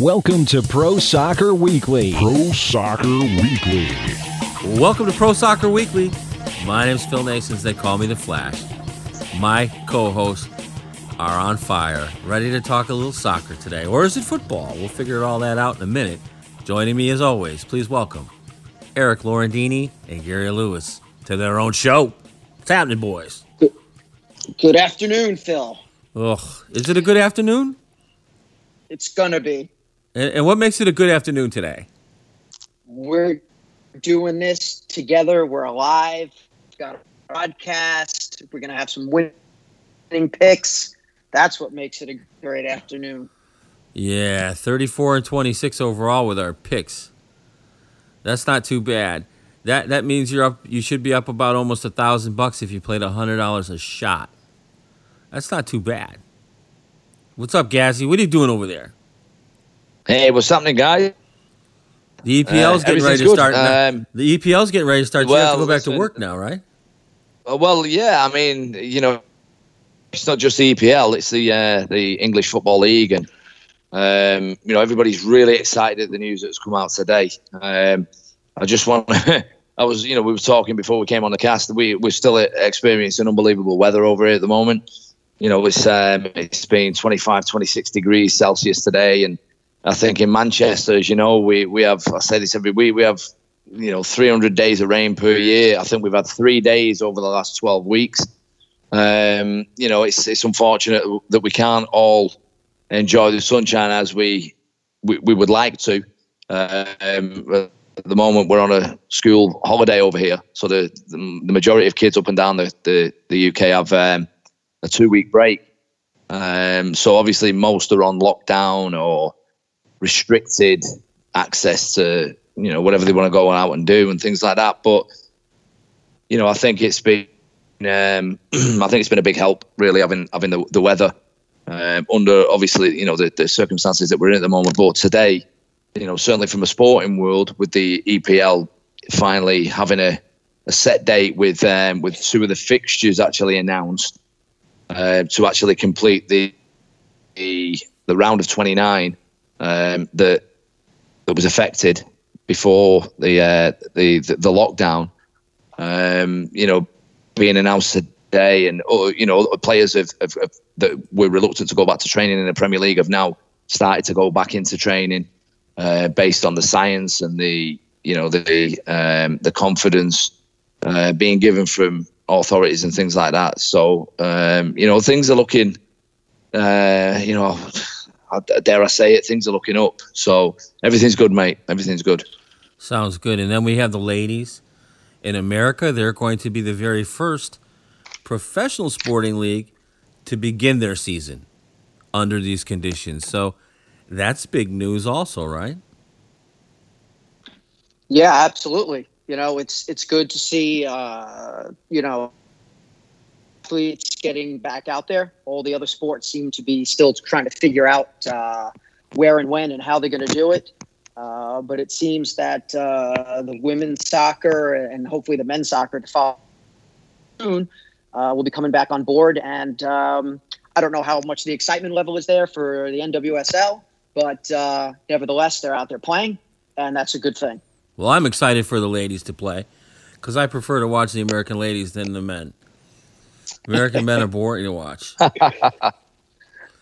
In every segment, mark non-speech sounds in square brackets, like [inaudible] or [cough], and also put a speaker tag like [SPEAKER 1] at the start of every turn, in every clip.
[SPEAKER 1] Welcome to Pro Soccer Weekly.
[SPEAKER 2] Pro Soccer Weekly.
[SPEAKER 3] Welcome to Pro Soccer Weekly. My name's Phil Nasons. They call me the Flash. My co-hosts are on fire, ready to talk a little soccer today, or is it football? We'll figure all that out in a minute. Joining me as always, please welcome Eric Laurendini and Gary Lewis to their own show. What's happening, boys?
[SPEAKER 4] Good afternoon, Phil.
[SPEAKER 3] Ugh, is it a good afternoon?
[SPEAKER 4] It's gonna be.
[SPEAKER 3] And, and what makes it a good afternoon today?
[SPEAKER 4] We're doing this together. We're alive. We've got a broadcast. We're gonna have some winning picks. That's what makes it a great afternoon.
[SPEAKER 3] Yeah, 34 and 26 overall with our picks. That's not too bad. That that means you're up. You should be up about almost a thousand bucks if you played a hundred dollars a shot. That's not too bad. What's up, Gazzy? What are you doing over there?
[SPEAKER 5] Hey, what's happening, guys?
[SPEAKER 3] The EPL's
[SPEAKER 5] Uh,
[SPEAKER 3] getting ready to start.
[SPEAKER 5] good.
[SPEAKER 3] now.
[SPEAKER 5] Um,
[SPEAKER 3] the EPL's getting ready to start. you have to go back to work now, right?
[SPEAKER 5] Uh, Well, yeah, I mean, you know, it's not just the EPL; it's the uh, the English Football League, and um, you know, everybody's really excited at the news that's come out today. Um, I just want. To, [laughs] I was, you know, we were talking before we came on the cast. We we're still experiencing unbelievable weather over here at the moment. You know, it's um, it's been 25, 26 degrees Celsius today, and I think in Manchester, as you know, we we have. I say this every week. We have you know 300 days of rain per year. I think we've had three days over the last 12 weeks. Um, you know, it's it's unfortunate that we can't all enjoy the sunshine as we we, we would like to. Um, at the moment, we're on a school holiday over here, so the the, majority of kids up and down the the, the UK have um, a two week break. Um, so obviously, most are on lockdown or restricted access to you know whatever they want to go out and do and things like that. But you know, I think it's been um, [clears throat] I think it's been a big help really having having the, the weather um, under obviously you know the, the circumstances that we're in at the moment. But today, you know, certainly from a sporting world with the EPL finally having a, a set date with um, with two of the fixtures actually announced uh, to actually complete the the, the round of 29 um, that that was affected before the uh, the, the the lockdown. Um, you know, being announced today, and uh, you know, players have, have, have, that were reluctant to go back to training in the Premier League have now started to go back into training uh, based on the science and the you know the um, the confidence uh, being given from authorities and things like that. So um, you know, things are looking. Uh, you know, dare I say it? Things are looking up. So everything's good, mate. Everything's good.
[SPEAKER 3] Sounds good. And then we have the ladies in America. They're going to be the very first professional sporting league to begin their season under these conditions. So that's big news, also, right?
[SPEAKER 4] Yeah, absolutely. You know, it's it's good to see uh, you know athletes getting back out there. All the other sports seem to be still trying to figure out uh, where and when and how they're going to do it. Uh, but it seems that uh, the women's soccer and hopefully the men's soccer to follow soon uh, will be coming back on board. And um, I don't know how much the excitement level is there for the NWSL, but uh, nevertheless, they're out there playing, and that's a good thing.
[SPEAKER 3] Well, I'm excited for the ladies to play because I prefer to watch the American ladies than the men. American men are boring to watch. [laughs]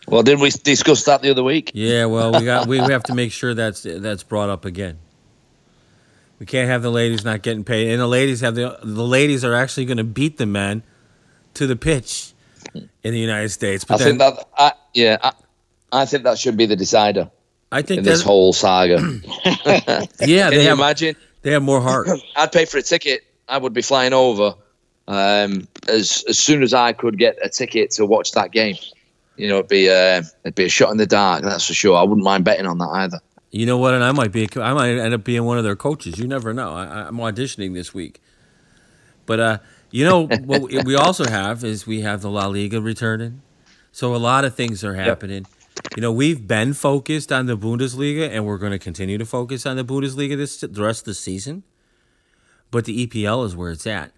[SPEAKER 5] Well, didn't we discuss that the other week?
[SPEAKER 3] Yeah, well, we got we, we [laughs] have to make sure that's that's brought up again. We can't have the ladies not getting paid, and the ladies have the the ladies are actually going to beat the men to the pitch in the United States.
[SPEAKER 5] I think that, I, yeah, I, I think that should be the decider
[SPEAKER 3] I think
[SPEAKER 5] in this whole saga. [clears throat] [laughs]
[SPEAKER 3] yeah,
[SPEAKER 5] Can
[SPEAKER 3] they
[SPEAKER 5] you
[SPEAKER 3] have
[SPEAKER 5] imagine?
[SPEAKER 3] they have more heart. [clears throat]
[SPEAKER 5] I'd pay for a ticket. I would be flying over um, as as soon as I could get a ticket to watch that game. You know, it'd be uh, it'd be a shot in the dark. That's for sure. I wouldn't mind betting on that either.
[SPEAKER 3] You know what? And I might be I might end up being one of their coaches. You never know. I, I'm auditioning this week, but uh, you know [laughs] what we- also have is we have the La Liga returning. So a lot of things are happening. You know, we've been focused on the Bundesliga, and we're going to continue to focus on the Bundesliga this the rest of the season. But the EPL is where it's at,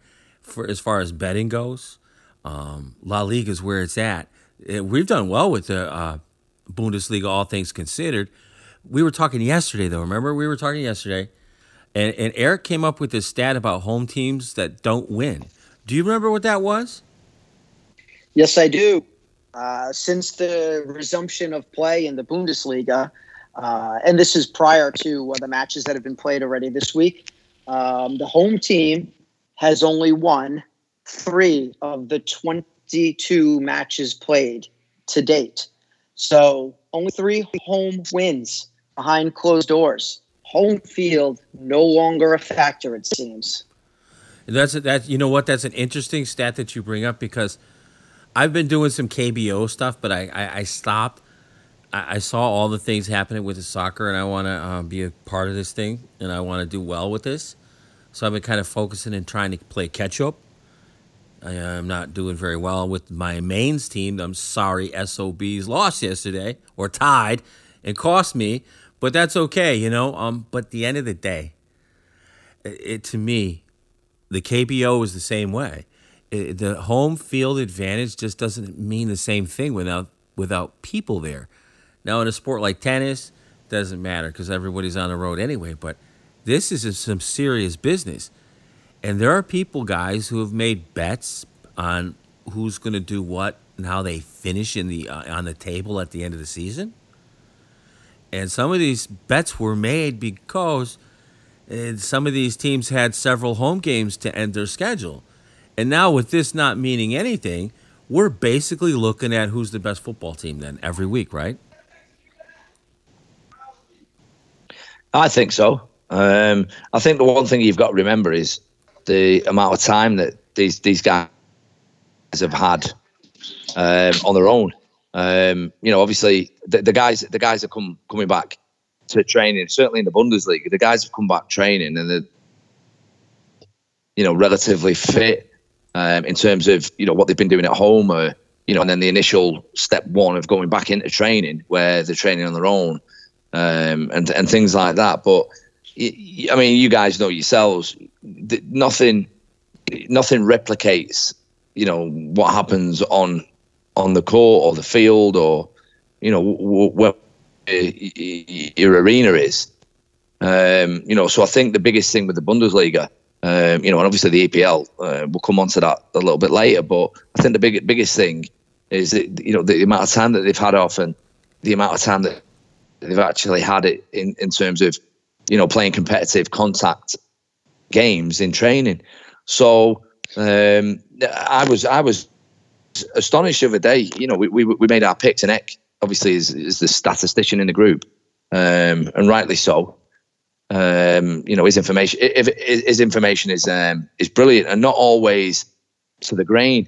[SPEAKER 3] for as far as betting goes. Um, La Liga is where it's at. Uh, We've done well with the uh, Bundesliga, all things considered. we were talking yesterday, though. Remember, we were talking yesterday, and and Eric came up with this stat about home teams that don't win. Do you remember what that was?
[SPEAKER 4] Yes, I do. Uh, since the resumption of play in the Bundesliga, uh, and this is prior to uh, the matches that have been played already this week, um, the home team has only won three of the 22 matches played to date. So only three home wins behind closed doors. Home field no longer a factor, it seems.
[SPEAKER 3] That's that. You know what? That's an interesting stat that you bring up because I've been doing some KBO stuff, but I I, I stopped. I, I, saw all the things happening with the soccer, and I want to uh, be a part of this thing, and I want to do well with this. So I've been kind of focusing and trying to play catch up. I am not doing very well with my mains team. I'm sorry, SOBs lost yesterday or tied and cost me, but that's okay, you know. Um, but the end of the day, it, it to me, the KBO is the same way. It, the home field advantage just doesn't mean the same thing without without people there. Now, in a sport like tennis, doesn't matter because everybody's on the road anyway. But this is some serious business. And there are people, guys, who have made bets on who's going to do what and how they finish in the uh, on the table at the end of the season. And some of these bets were made because uh, some of these teams had several home games to end their schedule. And now with this not meaning anything, we're basically looking at who's the best football team then every week, right?
[SPEAKER 5] I think so. Um, I think the one thing you've got to remember is the amount of time that these these guys have had um, on their own. Um, you know, obviously the, the, guys the guys are come coming back to training. Certainly in the Bundesliga, the guys have come back training and they're you know relatively fit um, in terms of you know what they've been doing at home, or you know, and then the initial step one of going back into training where they're training on their own um, and and things like that. But I mean, you guys know yourselves, nothing, nothing replicates, you know, what happens on on the court or the field or, you know, where your arena is. Um, you know, so I think the biggest thing with the Bundesliga, um, you know, and obviously the EPL, uh, we'll come on to that a little bit later. But I think the big, biggest thing is that, you know the amount of time that they've had off and the amount of time that they've actually had it in, in terms of you know, playing competitive contact games in training. So um, I was I was astonished the other day. You know, we we, we made our picks, and Eck obviously is, is the statistician in the group, um, and rightly so. Um, you know, his information if, his information is um, is brilliant and not always to the grain,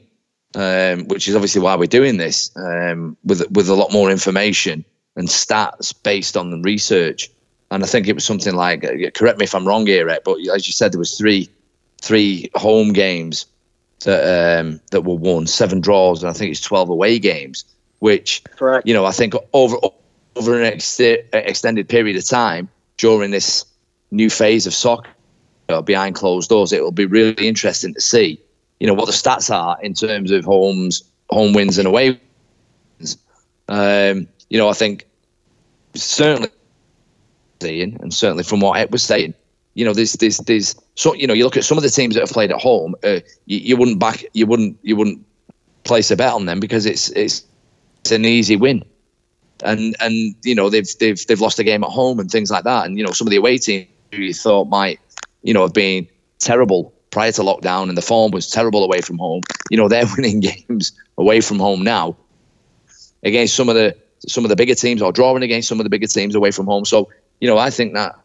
[SPEAKER 5] um, which is obviously why we're doing this um, with with a lot more information and stats based on the research and I think it was something like uh, correct me if I'm wrong here, Ed, but as you said, there was three three home games that um, that were won, seven draws, and I think it's twelve away games. Which,
[SPEAKER 4] correct,
[SPEAKER 5] you know, I think over over an ex- extended period of time during this new phase of soccer behind closed doors, it will be really interesting to see, you know, what the stats are in terms of homes, home wins and away wins. Um, you know, I think certainly saying, and certainly from what Ed was saying, you know, there's there's there's so you know, you look at some of the teams that have played at home, uh, you, you, wouldn't back, you wouldn't you wouldn't place a bet on them because it's it's it's an easy win, and and you know they've they've they've lost a game at home and things like that, and you know some of the away teams who you thought might you know have been terrible prior to lockdown and the form was terrible away from home, you know they're [laughs] winning games away from home now against some of the some of the bigger teams or drawing against some of the bigger teams away from home. So you know, I think that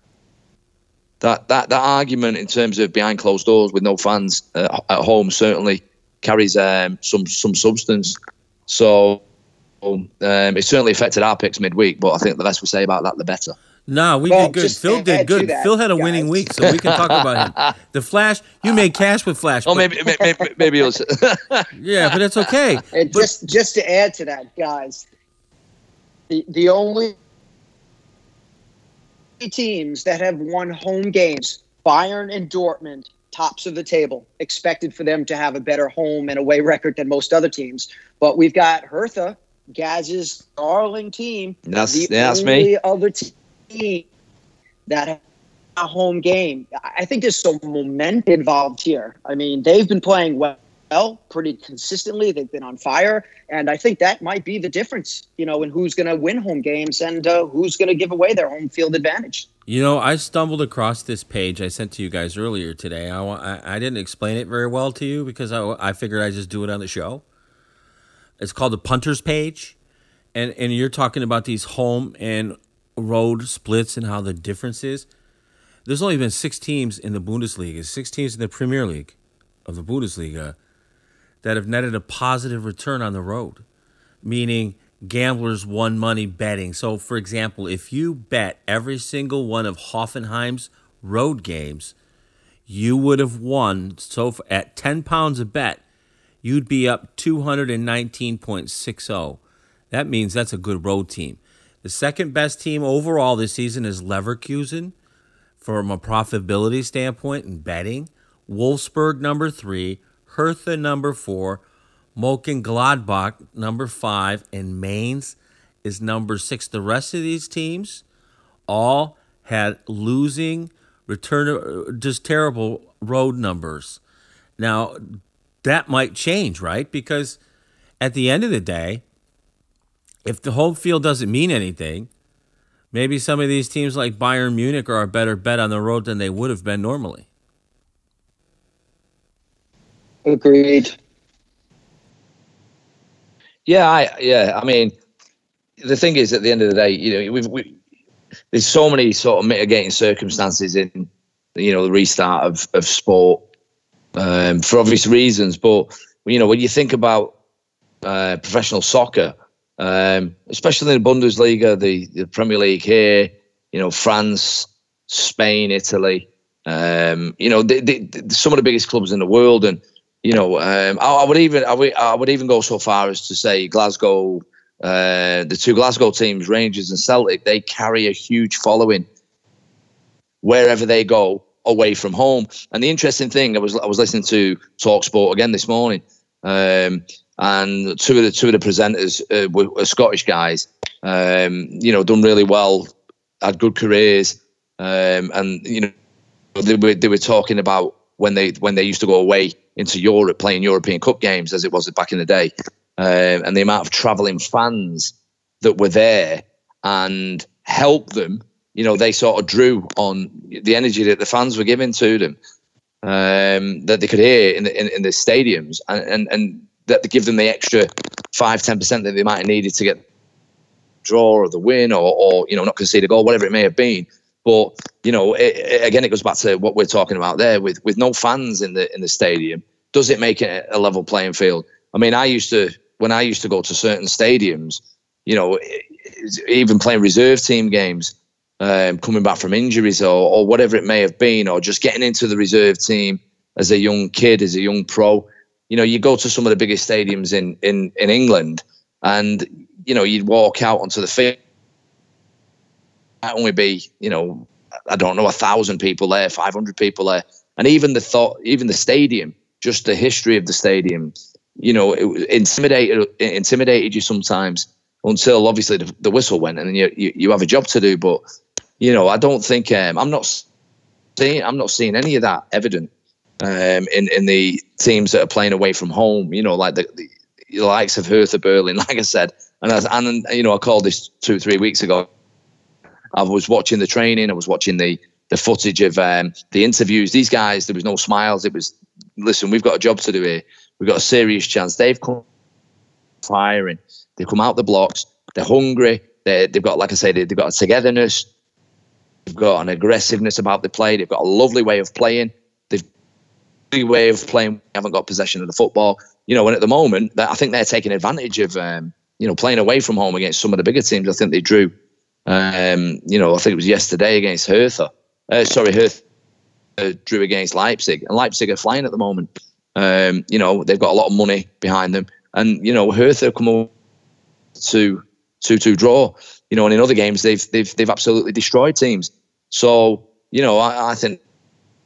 [SPEAKER 5] that that that argument in terms of behind closed doors with no fans uh, at home certainly carries um, some some substance. So um, it certainly affected our picks midweek, but I think the less we say about that, the better.
[SPEAKER 3] No, we well, did good. Phil did good. That, Phil had a guys. winning week, so we can talk about him. [laughs] The Flash, you made cash with Flash.
[SPEAKER 5] Oh, maybe maybe maybe it was. [laughs]
[SPEAKER 3] yeah, but it's okay.
[SPEAKER 4] And
[SPEAKER 3] but,
[SPEAKER 4] just just to add to that, guys, the the only teams that have won home games, Bayern and Dortmund, tops of the table, expected for them to have a better home and away record than most other teams. But we've got Hertha, Gaz's darling team.
[SPEAKER 5] That's, the that's me.
[SPEAKER 4] Other team that a home game. I think there's some momentum involved here. I mean, they've been playing well pretty consistently. They've been on fire, and I think that might be the difference, you know, in who's going to win home games and uh, who's going to give away their home field advantage.
[SPEAKER 3] You know, I stumbled across this page I sent to you guys earlier today. I, I, I didn't explain it very well to you because I, I figured I'd just do it on the show. It's called the punters page, and and you're talking about these home and road splits and how the difference is. There's only been six teams in the Bundesliga, six teams in the Premier League of the Bundesliga that have netted a positive return on the road, meaning gamblers won money betting. So, for example, if you bet every single one of Hoffenheim's road games, you would have won. So, at 10 pounds a bet, you'd be up 219.60. That means that's a good road team. The second best team overall this season is Leverkusen from a profitability standpoint and betting. Wolfsburg, number three. Hertha number four, Gladbach number five, and Mainz is number six. The rest of these teams all had losing return, uh, just terrible road numbers. Now that might change, right? Because at the end of the day, if the home field doesn't mean anything, maybe some of these teams like Bayern Munich are a better bet on the road than they would have been normally.
[SPEAKER 4] Agreed.
[SPEAKER 5] Yeah, I yeah. I mean, the thing is, at the end of the day, you know, we've we, there's so many sort of mitigating circumstances in you know the restart of of sport um, for obvious reasons. But you know, when you think about uh, professional soccer, um, especially in the Bundesliga, the, the Premier League here, you know, France, Spain, Italy, um, you know, some of the biggest clubs in the world, and you know, um, I, I, would even I would, even go so far as to say Glasgow, uh, the two Glasgow teams, Rangers and Celtic, they carry a huge following wherever they go away from home. And the interesting thing, I was I was listening to Talk Sport again this morning, um, and two of the two of the presenters uh, were, were, Scottish guys. Um, you know, done really well, had good careers, um, and you know, they were they were talking about when they when they used to go away into Europe playing European Cup games as it was back in the day, um, and the amount of travelling fans that were there and helped them. You know, they sort of drew on the energy that the fans were giving to them, um, that they could hear in the, in, in the stadiums, and, and, and that they give them the extra five ten percent that they might have needed to get draw or the win or, or you know not concede a goal, whatever it may have been. But you know, it, it, again, it goes back to what we're talking about there with with no fans in the in the stadium. Does it make it a level playing field? I mean, I used to when I used to go to certain stadiums, you know, even playing reserve team games, um, coming back from injuries or or whatever it may have been, or just getting into the reserve team as a young kid, as a young pro. You know, you go to some of the biggest stadiums in in in England, and you know, you'd walk out onto the field might only be, you know, I don't know, a thousand people there, 500 people there. And even the thought, even the stadium, just the history of the stadium, you know, it intimidated, it intimidated you sometimes until obviously the, the whistle went and you, you, you, have a job to do. But, you know, I don't think, um, I'm not seeing, I'm not seeing any of that evident um, in, in the teams that are playing away from home, you know, like the, the, likes of Hertha Berlin, [laughs] like I said. And, I, and, you know, I called this two, three weeks ago I was watching the training. I was watching the the footage of um, the interviews. These guys, there was no smiles. It was, listen, we've got a job to do here. We've got a serious chance. They've come firing. They come out the blocks. They're hungry. they have got, like I say, they've got a togetherness. They've got an aggressiveness about the play. They've got a lovely way of playing. They've a way of playing. We Haven't got possession of the football. You know, and at the moment, I think they're taking advantage of, um, you know, playing away from home against some of the bigger teams. I think they drew um, you know, I think it was yesterday against Hertha. Uh, sorry, Hertha uh, drew against Leipzig, and Leipzig are flying at the moment. Um, you know, they've got a lot of money behind them, and you know, Hertha come over to two two draw. You know, and in other games they've they've they've absolutely destroyed teams. So you know, I, I think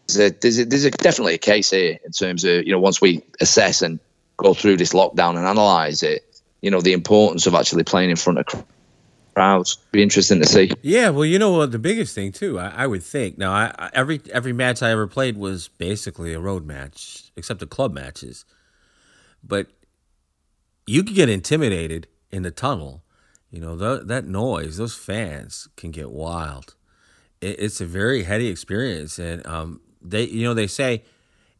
[SPEAKER 5] there's, a, there's, a, there's a, definitely a case here in terms of you know once we assess and go through this lockdown and analyze it, you know, the importance of actually playing in front of crowds. Be interesting to see.
[SPEAKER 3] Yeah, well, you know what? The biggest thing too, I, I would think. Now, I, I, every every match I ever played was basically a road match, except the club matches. But you could get intimidated in the tunnel. You know th- that noise; those fans can get wild. It, it's a very heady experience, and um, they, you know, they say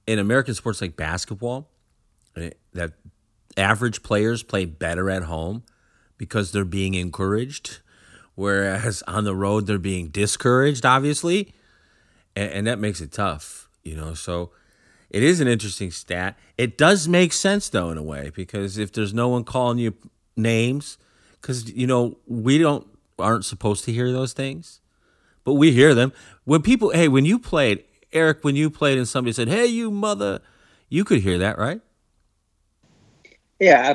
[SPEAKER 3] in American sports like basketball eh, that average players play better at home because they're being encouraged, whereas on the road they're being discouraged, obviously, and, and that makes it tough, you know. So it is an interesting stat. It does make sense though in a way because if there's no one calling you names, because you know we don't aren't supposed to hear those things, but we hear them when people. Hey, when you played Eric, when you played and somebody said, "Hey, you mother," you could hear that, right?
[SPEAKER 4] Yeah,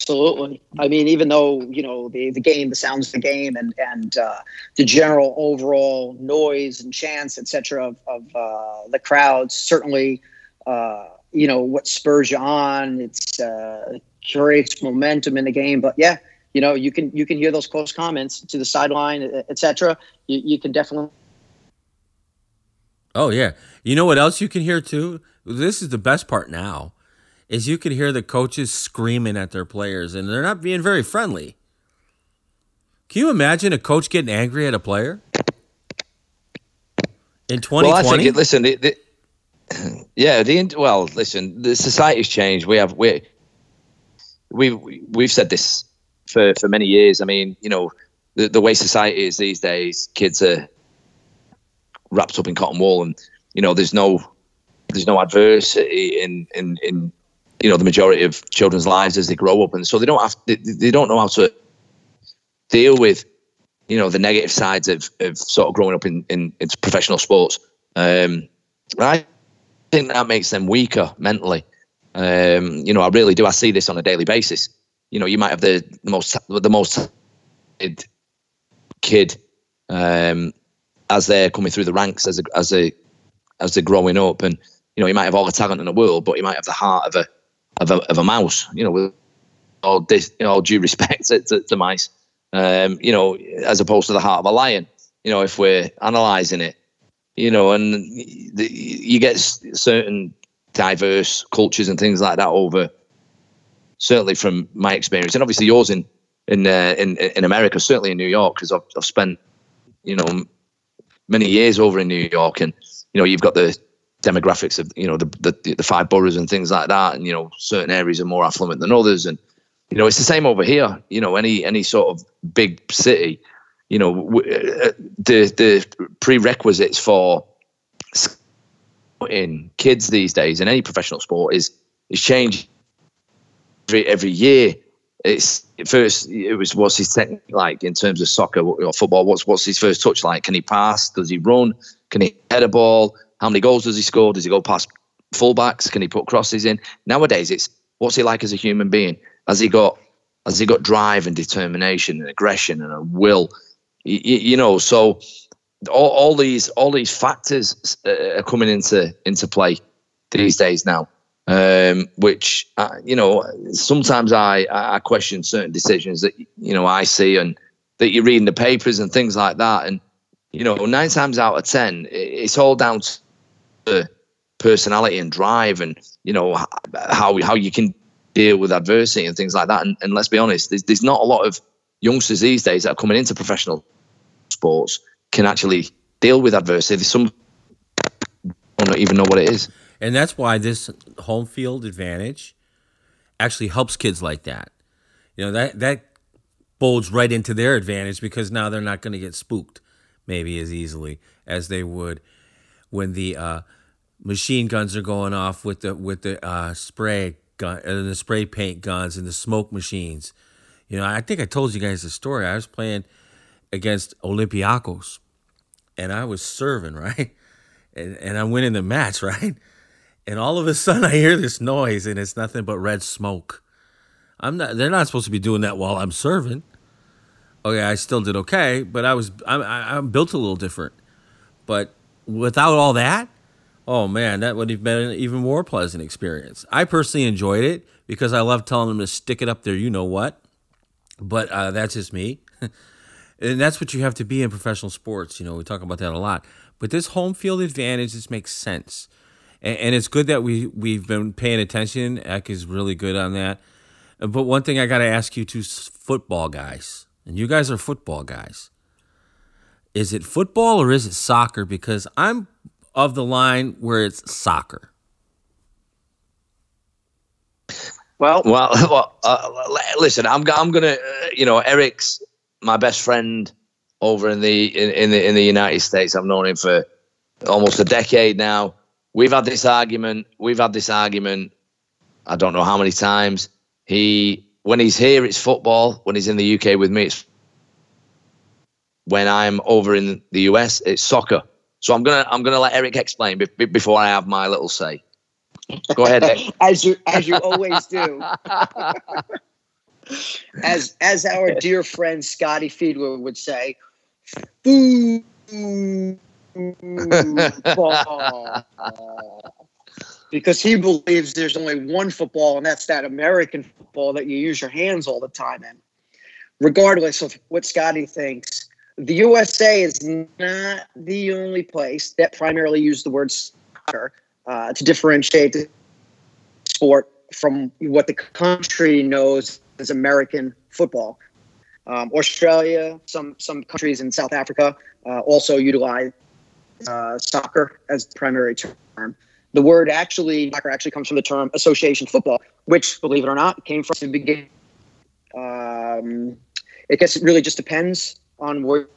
[SPEAKER 4] absolutely. I mean, even though you know the the game, the sounds of the game, and and uh, the general overall noise and chants, etc., of, of uh, the crowds, certainly, uh, you know what spurs you on. It's uh, creates momentum in the game. But yeah, you know, you can you can hear those close comments to the sideline, etc. You, you can definitely.
[SPEAKER 3] Oh yeah, you know what else you can hear too? This is the best part now is you can hear the coaches screaming at their players and they're not being very friendly. Can you imagine a coach getting angry at a player? In 2020? Well, I think,
[SPEAKER 5] it, listen, [clears throat] yeah, the well, listen, the society's changed. We have we we've we've said this for for many years. I mean, you know, the the way society is these days, kids are wrapped up in cotton wool, and you know, there's no there's no adversity in in in you know the majority of children's lives as they grow up, and so they don't have they, they don't know how to deal with you know the negative sides of, of sort of growing up in in, in professional sports. Um, I think that makes them weaker mentally. Um, you know, I really do. I see this on a daily basis. You know, you might have the, most the most kid um, as they're coming through the ranks as a, as a as they're growing up, and you know, you might have all the talent in the world, but you might have the heart of a of a, of a mouse, you know, with all, this, you know, all due respect [laughs] to, to, to mice, um, you know, as opposed to the heart of a lion, you know, if we're analysing it, you know, and the, you get certain diverse cultures and things like that over, certainly from my experience, and obviously yours in in uh, in in America, certainly in New York, because I've, I've spent, you know, many years over in New York, and you know, you've got the demographics of you know the, the, the five boroughs and things like that, and you know certain areas are more affluent than others, and you know it's the same over here. You know any any sort of big city, you know uh, the the prerequisites for in kids these days in any professional sport is is changing every, every year. It's first it was what's his technique like in terms of soccer or football. What's what's his first touch like? Can he pass? Does he run? Can he head a ball? How many goals does he score? Does he go past fullbacks? Can he put crosses in? Nowadays, it's what's he like as a human being? Has he got has he got drive and determination and aggression and a will? You, you know, so all, all these all these factors uh, are coming into into play these days now. Um, which uh, you know, sometimes I I question certain decisions that you know I see and that you read in the papers and things like that, and you know, nine times out of ten, it's all down to personality and drive and you know how how you can deal with adversity and things like that. And, and let's be honest there's, there's not a lot of youngsters these days that are coming into professional sports can actually deal with adversity. Some don't even know what it is.
[SPEAKER 3] And that's why this home field advantage actually helps kids like that. You know that that folds right into their advantage because now they're not going to get spooked maybe as easily as they would when the uh, machine guns are going off with the with the uh, spray gun and uh, the spray paint guns and the smoke machines. You know, I think I told you guys the story. I was playing against Olympiacos, and I was serving [laughs] right, and and I'm winning the match [laughs] right, and all of a sudden I hear this noise, and it's nothing but red smoke. I'm not. They're not supposed to be doing that while I'm serving. Okay, I still did okay, but I was I'm I'm built a little different. But without all that, oh man, that would have been an even more pleasant experience. I personally enjoyed it because I love telling them to stick it up there, you know what. But uh, that's just me. [laughs] and that's what you have to be in professional sports. You know, we talk about that a lot. But this home field advantage just makes sense, and, and it's good that we we've been paying attention. Eck is really good on that. But one thing I got to ask you two football guys, and you guys are football guys. Is it football or is it soccer? Because I'm of the line where it's soccer.
[SPEAKER 5] Well, well, [laughs] well uh, listen, I'm I'm gonna, uh, you know, Eric's my best friend over in the in, in the in the United States. I've known him for almost a decade now. We've had this argument. We've had this argument. I don't know how many times. He when he's here, it's football. When he's in the UK with me, it's when I'm over in the US, it's soccer. So I'm gonna I'm gonna let Eric explain be, before I have my little say. Go ahead. [laughs]
[SPEAKER 4] as you as you always do. [laughs] as as our dear friend Scotty Fiedler would say, because he believes there's only one football, and that's that American football that you use your hands all the time in. Regardless of what Scotty thinks, the USA is not the only place that primarily uses the word soccer uh, to differentiate the sport from what the country knows as American football. Um, Australia, some some countries in South Africa uh, also utilize uh, soccer as the primary term. The word actually soccer actually comes from the term association football, which, believe it or not, came from the beginning. Um, it guess it really just depends on where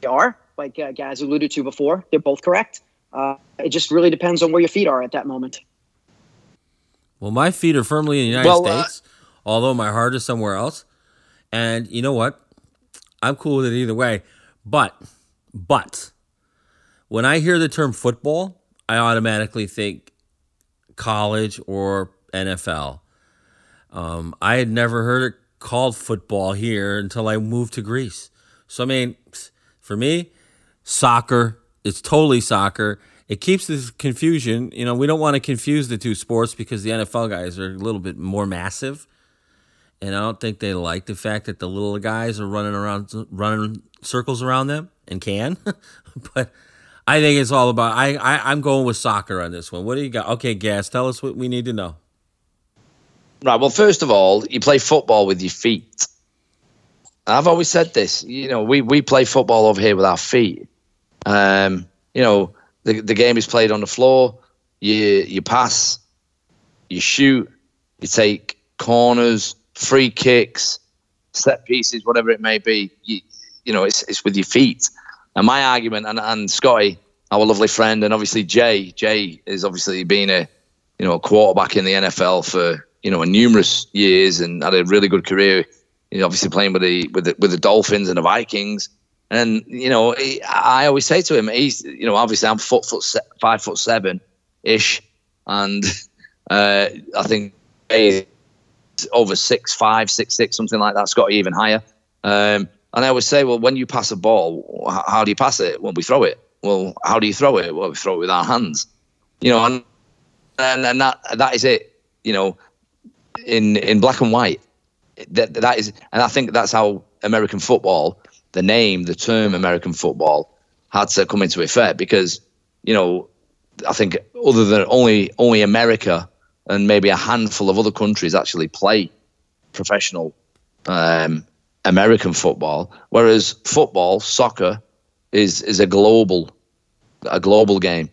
[SPEAKER 4] they are. Like uh, Gaz alluded to before, they're both correct. Uh, it just really depends on where your feet are at that moment.
[SPEAKER 3] Well, my feet are firmly in the United well, uh, States, uh, although my heart is somewhere else. And you know what? I'm cool with it either way. But, but, when I hear the term football, I automatically think college or NFL. Um, I had never heard it called football here until I moved to Greece. So, I mean, for me, soccer, it's totally soccer. It keeps this confusion. You know, we don't want to confuse the two sports because the NFL guys are a little bit more massive. And I don't think they like the fact that the little guys are running around, running circles around them and can. [laughs] but I think it's all about. I, I I'm going with soccer on this one. What do you got? Okay, Gaz, tell us what we need to know.
[SPEAKER 5] Right. Well, first of all, you play football with your feet. I've always said this. You know, we, we play football over here with our feet. Um, you know, the the game is played on the floor. You you pass, you shoot, you take corners, free kicks, set pieces, whatever it may be. You, you know, it's it's with your feet. And my argument, and, and Scotty, our lovely friend, and obviously Jay, Jay is obviously been a you know a quarterback in the NFL for you know numerous years and had a really good career. You know, obviously playing with the with the, with the Dolphins and the Vikings. And you know, he, I always say to him, he's you know, obviously I'm foot foot se- five foot seven ish, and uh, I think he's over six five, six six, something like that. Scott even higher. Um, and I always say, well, when you pass a ball, how do you pass it? Well, we throw it. Well, how do you throw it? Well, we throw it with our hands. You know, and and, and that that is it. You know, in in black and white. That that is, and I think that's how American football the name, the term American football had to come into effect because, you know, I think other than only only America and maybe a handful of other countries actually play professional um, American football, whereas football, soccer, is is a global a global game,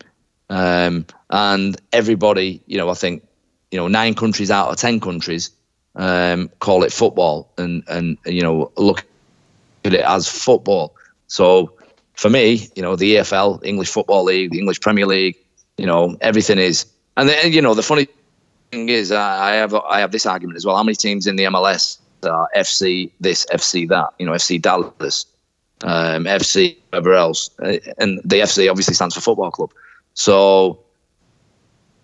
[SPEAKER 5] um, and everybody, you know, I think, you know, nine countries out of ten countries um, call it football, and and you know, look at it as football. So for me, you know, the EFL, English Football League, the English Premier League, you know, everything is. And then, you know, the funny thing is, I have I have this argument as well. How many teams in the MLS are FC this, FC that? You know, FC Dallas, um, FC whatever else, uh, and the FC obviously stands for football club. So,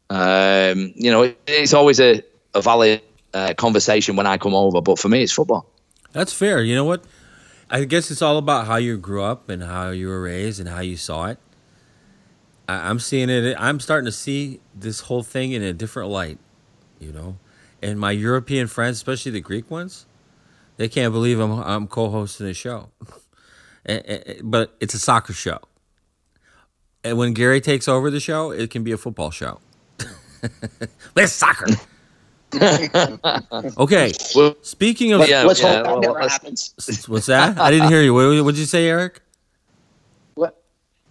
[SPEAKER 5] um, you know, it's always a, a valid uh, conversation when I come over. But for me, it's football.
[SPEAKER 3] That's fair. You know what? I guess it's all about how you grew up and how you were raised and how you saw it. I, am seeing it. I'm starting to see this whole thing in a different light, you know. And my European friends, especially the Greek ones, they can't believe I'm I'm co-hosting a show. [laughs] But it's a soccer show. And when Gary takes over the show, it can be a football show. [laughs] Let's soccer. [laughs] okay.
[SPEAKER 5] Well,
[SPEAKER 3] Speaking of,
[SPEAKER 4] Let,
[SPEAKER 5] Yeah,
[SPEAKER 4] let's
[SPEAKER 5] yeah,
[SPEAKER 4] hope that never
[SPEAKER 5] let's-
[SPEAKER 4] happens.
[SPEAKER 3] what's that? I didn't hear you. What what did you say, Eric?
[SPEAKER 4] Let,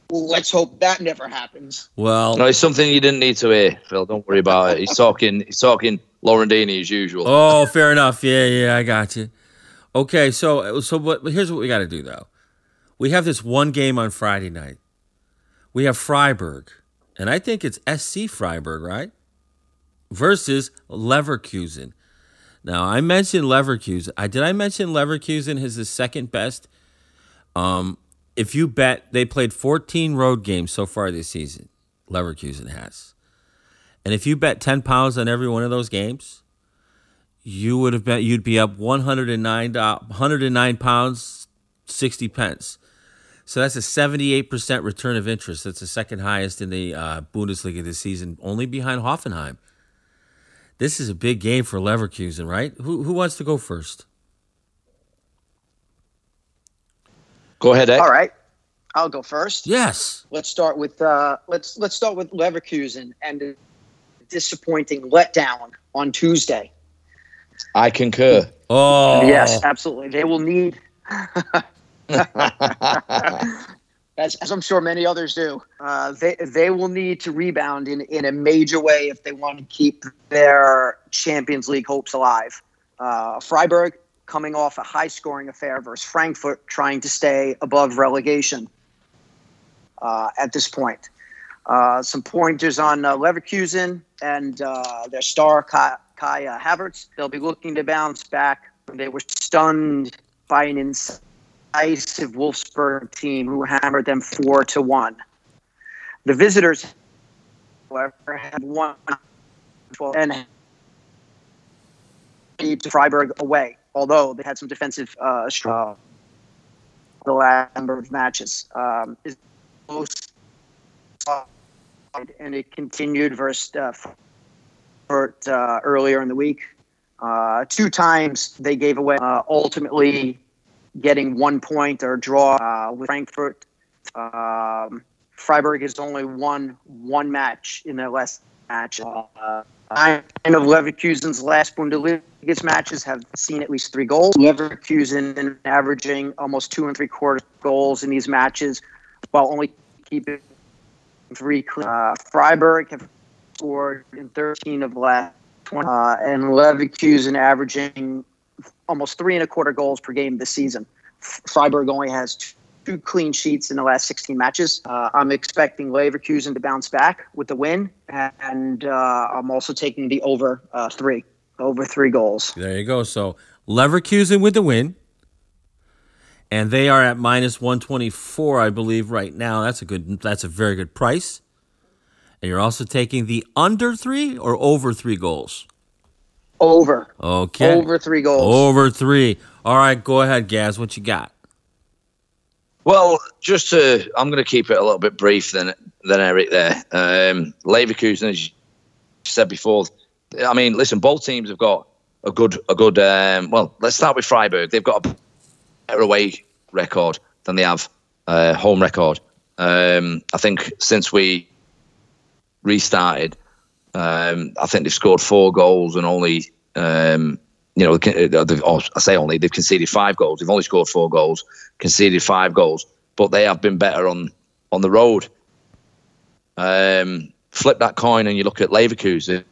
[SPEAKER 4] let's hope that never happens.
[SPEAKER 3] Well,
[SPEAKER 5] no, it's something you didn't need to hear, Phil. Don't worry about it. He's talking. He's talking Lauren Deeney as usual.
[SPEAKER 3] Oh, fair enough. Yeah, yeah, I got you. Okay, so so but but here's what we got to do though. We have this one game on Friday night. We have Freiburg, and I think it's SC Freiburg, right? Versus Leverkusen. Now I mentioned Leverkusen. I did I mention Leverkusen is the second best. Um, if you bet they played 14 road games so far this season, Leverkusen has, and if you bet 10 pounds on every one of those games, you would have bet you'd be up 109 109 pounds 60 pence so that's a 78% return of interest that's the second highest in the uh, bundesliga this season only behind hoffenheim this is a big game for leverkusen right who, who wants to go first
[SPEAKER 5] Go ahead, Ed.
[SPEAKER 4] All right, I'll go first.
[SPEAKER 3] yes
[SPEAKER 4] Let's start with uh, let's let's start with Leverkusen and the disappointing letdown on Tuesday.
[SPEAKER 5] I concur.
[SPEAKER 3] oh
[SPEAKER 4] Yes, absolutely. They will need, [laughs] [laughs] as, as I'm sure many others do, uh, they they will need to rebound in, in a major way if they want to keep their Champions League hopes alive. Uh, Freiburg coming off a high scoring affair versus Frankfurt, trying to stay above relegation uh, at this point. Uh, some pointers on uh, Leverkusen and uh, their star Kai, Kai Havertz. They'll be looking to bounce back. They were stunned by an incisive Wolfsburg team who hammered them four to one. The visitors, however, had won and to Freiburg away. Although they had some defensive uh, struggle the last number of matches. Um, is most and it continued versus uh, Frankfurt, uh, earlier in the week. Uh, two times they gave away, uh, ultimately getting one point or draw uh, with Frankfurt. Um, Freiburg has only won one match in their last match. Uh, nine of Leverkusen's last Bundesliga matches have seen at least three goals. Leverkusen averaging almost two and three quarters goals in these matches, while only keeping three. clean. Uh, Freiburg have scored in 13 of the last 20, uh, and Leverkusen averaging almost three and a quarter goals per game this season. Freiburg only has two, clean sheets in the last 16 matches. Uh, I'm expecting Leverkusen to bounce back with the win, and uh, I'm also taking the over uh, three, over three goals.
[SPEAKER 3] there you go so leverkusen with the win and they are at minus 124 i believe right now that's a good that's a very good price and you're also taking the under three or over three goals
[SPEAKER 4] Over,
[SPEAKER 3] okay
[SPEAKER 4] over three goals.
[SPEAKER 3] over three all right go ahead gaz what you got
[SPEAKER 5] Well, just to, I'm going to keep it a little bit brief than than Eric there. Um, Leverkusen, as you said before, I mean, listen, both teams have got a good a good. Um, well, let's start with Freiburg. They've got a better away record than they have uh, home record. Um, I think since we restarted, um, I think they've scored four goals and only. Um, you know, they've, I say only they've conceded five goals. They've only scored four goals, conceded five goals, but they have been better on on the road. Um, flip that coin and you look at Leverkusen.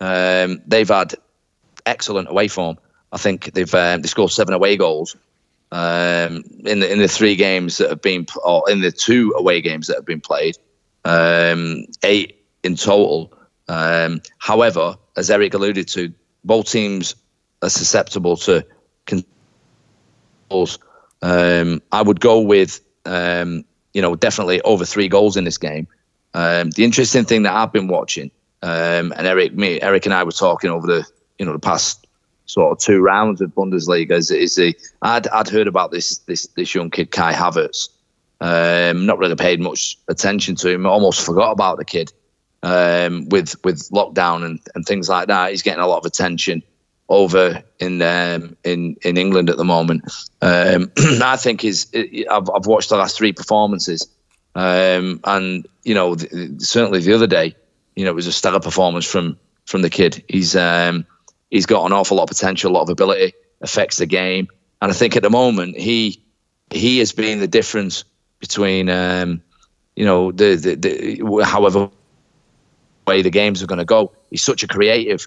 [SPEAKER 5] Um, they've had excellent away form. I think they've um, they scored seven away goals um, in the in the three games that have been or in the two away games that have been played. Eight in total. Um, however, as Eric alluded to, both teams are susceptible to goals. Um, I would go with um, you know definitely over three goals in this game. Um, the interesting thing that I've been watching, um, and Eric, me, Eric and I were talking over the you know the past sort of two rounds of Bundesliga is, is the I'd I'd heard about this this this young kid Kai Havertz. Um, not really paid much attention to him. Almost forgot about the kid um, with with lockdown and, and things like that. He's getting a lot of attention over in um, in in England at the moment. Um, [clears throat] I think is I've, I've watched the last three performances, um, and you know the, certainly the other day, you know it was a stellar performance from from the kid. He's um, he's got an awful lot of potential, a lot of ability, affects the game, and I think at the moment he he has been the difference between um, you know the, the, the however way the games are going to go. He's such a creative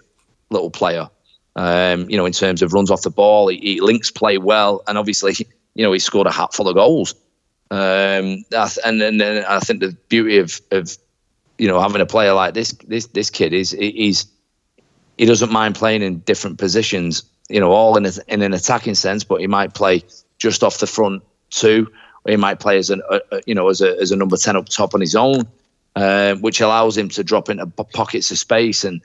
[SPEAKER 5] little player. Um, you know, in terms of runs off the ball, he, he, links play well, and obviously, [laughs] you know, he scored a hatful of goals. Um, and, and I think the beauty of, of you know having a player like this this this kid is he's he doesn't mind playing in different positions. You know, all in a, in an attacking sense, but he might play just off the front two, or he might play as an a, you know as a as a number ten up top on his own, uh, which allows him to drop into pockets of space and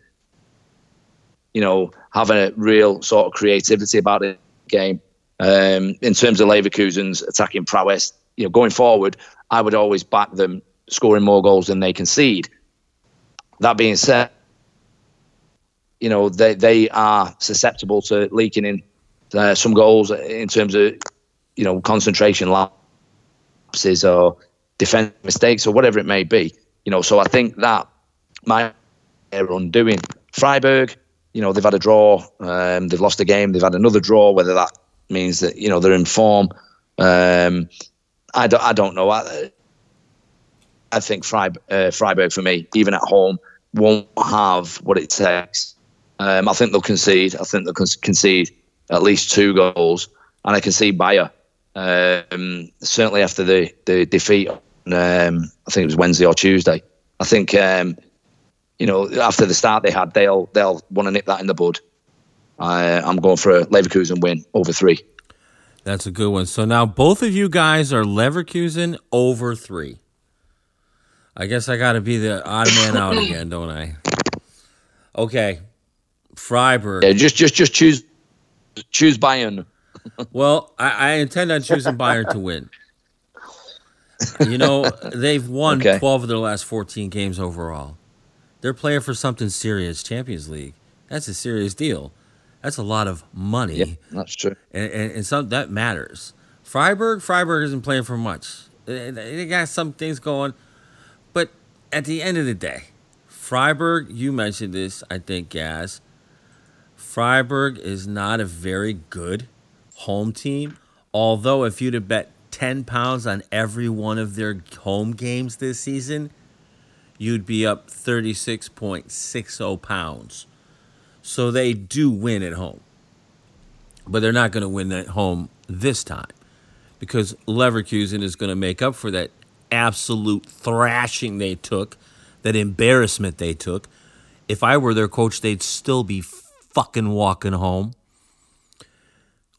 [SPEAKER 5] you know, having a real sort of creativity about the game. Um, in terms of Leverkusen's attacking prowess, you know, going forward, I would always back them scoring more goals than they concede. That being said, you know, they, they are susceptible to leaking in uh, some goals in terms of, you know, concentration lapses or defense mistakes or whatever it may be. You know, so I think that be undoing. Freiburg, you know, they've had a draw, um, they've lost a game, they've had another draw. Whether that means that you know they're in form, um, I don't, I don't know. I, I think Freiburg, uh, Freiburg for me, even at home, won't have what it takes. Um, I think they'll concede. I think they'll concede at least two goals, and I can see Bayer. Um, certainly after the the defeat, um, I think it was Wednesday or Tuesday. I think um, you know, after the start they had, they'll they'll want to nip that in the bud. Uh, I'm going for a Leverkusen win over three.
[SPEAKER 3] That's a good one. So now both of you guys are Leverkusen over three. I guess I got to be the odd man out [laughs] again, don't I? Okay, Freiburg.
[SPEAKER 5] Yeah, just just just choose choose Bayern. [laughs]
[SPEAKER 3] well, I, I, intend on choosing Bayern to win. You know, they've won okay. 12 of their last 14 games overall. They're playing for something serious, Champions League. That's a serious deal. That's a lot of money.
[SPEAKER 5] Yeah, that's true.
[SPEAKER 3] And, and, and some that matters. Freiburg, Freiburg isn't playing for much. They got some things going, but at the end of the day, Freiburg. You mentioned this, I think, Gaz. Freiburg is not a very good home team. Although, if you'd have bet ten pounds on every one of their home games this season, you'd be up 36.60 pounds. So they do win at home. But they're not going to win at home this time because Leverkusen is going to make up for that absolute thrashing they took, that embarrassment they took. If I were their coach, they'd still be fucking walking home.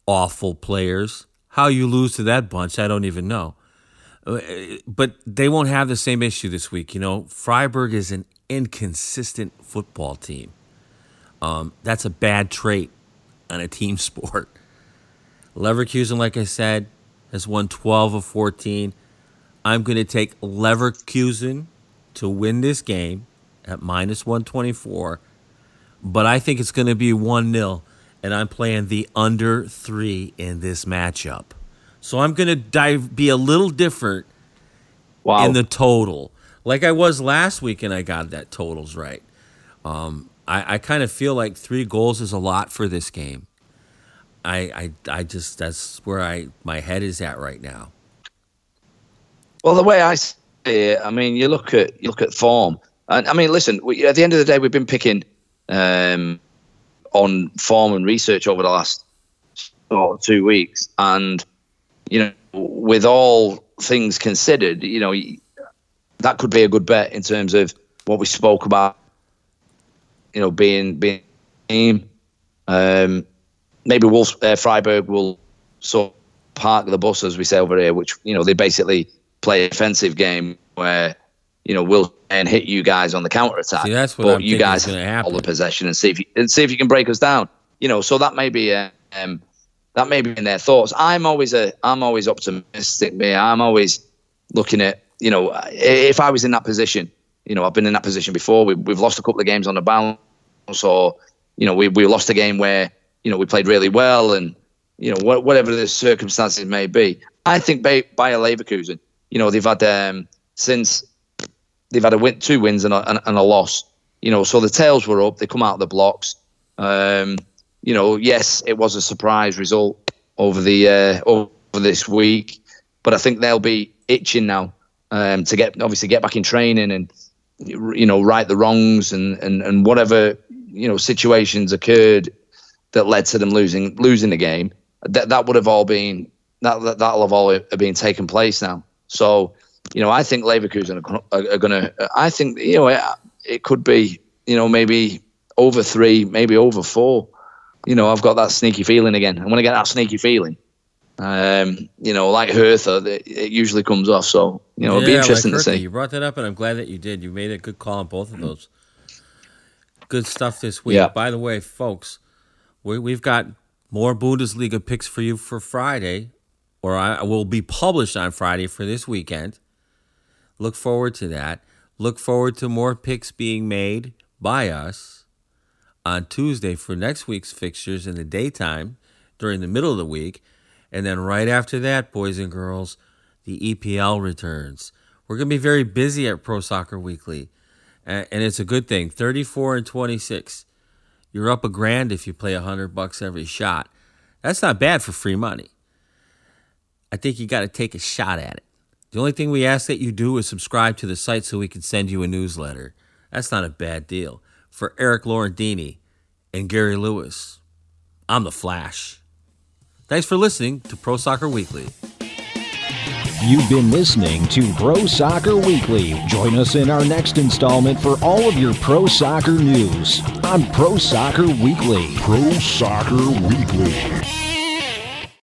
[SPEAKER 3] Awful players. How you lose to that bunch, I don't even know. Uh, but they won't have the same issue this week. You know, Freiburg is an inconsistent football team. Um, that's a bad trait on a team [laughs] sport. Leverkusen, like I said, has won 12 of 14. I'm going to take Leverkusen to win this game at minus 124, but I think it's going to be 1 0, and I'm playing the under three in this matchup. So I'm going to dive be a little different wow. in the total, like I was last week, and I got that totals right. Um, I, I kind of feel like three goals is a lot for this game. I, I, I just that's where I my head is at right now.
[SPEAKER 5] Well, the way I see it, I mean, you look at you look at form, and I mean, listen. We, at the end of the day, we've been picking um, on form and research over the last oh, two weeks, and you know, with all things considered, you know, that could be a good bet in terms of what we spoke about. You know, being being team. Um, maybe Wolf uh, Freiburg will sort of park the bus, as we say over here, which you know they basically play offensive game where you know we'll and hit you guys on the counter attack.
[SPEAKER 3] See, that's what
[SPEAKER 5] but
[SPEAKER 3] I'm
[SPEAKER 5] you guys
[SPEAKER 3] have
[SPEAKER 5] all the possession and see if you and see if you can break us down. You know, so that may be a, um, that may be in their thoughts. I'm always a I'm always optimistic. Me, I'm always looking at you know if I was in that position, you know I've been in that position before. We, we've lost a couple of games on the bounce, or you know we we lost a game where you know we played really well, and you know wh- whatever the circumstances may be. I think by Bayer Leverkusen, you know they've had um, since they've had a win, two wins and a, and, and a loss. You know, so the tails were up. They come out of the blocks. Um, you know, yes, it was a surprise result over the uh, over this week, but I think they'll be itching now um, to get obviously get back in training and you know right the wrongs and, and, and whatever you know situations occurred that led to them losing losing the game. That that would have all been that that'll have all been taken place now. So you know, I think Leverkusen are, are, going to. I think you know it, it could be you know maybe over three, maybe over four. You know, I've got that sneaky feeling again. And when I get that sneaky feeling, um, you know, like Hertha, it, usually comes off. So, you know, it'll be interesting
[SPEAKER 3] like
[SPEAKER 5] to see.
[SPEAKER 3] You brought that up, and I'm glad that you did. You made a good call on both of those. Good stuff this week.
[SPEAKER 5] Yeah.
[SPEAKER 3] By the way, folks, we, we've got more Bundesliga picks for you for Friday, or I will be published on Friday for this weekend. Look forward to that. Look forward to more picks being made by us on Tuesday for next week's fixtures in the daytime during the middle of the week. And then right after that, boys and girls, the EPL returns. We're going to be very busy at Pro Soccer Weekly, and it's a good thing. 34 and 26. You're up a grand if you play a 100 bucks every shot. That's not bad for free money. I think you got to take a shot at it. The only thing we ask that you do is subscribe to the site so we can send you a newsletter. That's not a bad deal. For Eric Laurentini and Gary Lewis, I'm the Flash. Thanks for listening to Pro Soccer Weekly.
[SPEAKER 1] You've been listening to Pro Soccer Weekly. Join us in our next installment for all of your pro soccer news on Pro Soccer Weekly.
[SPEAKER 2] Pro Soccer Weekly.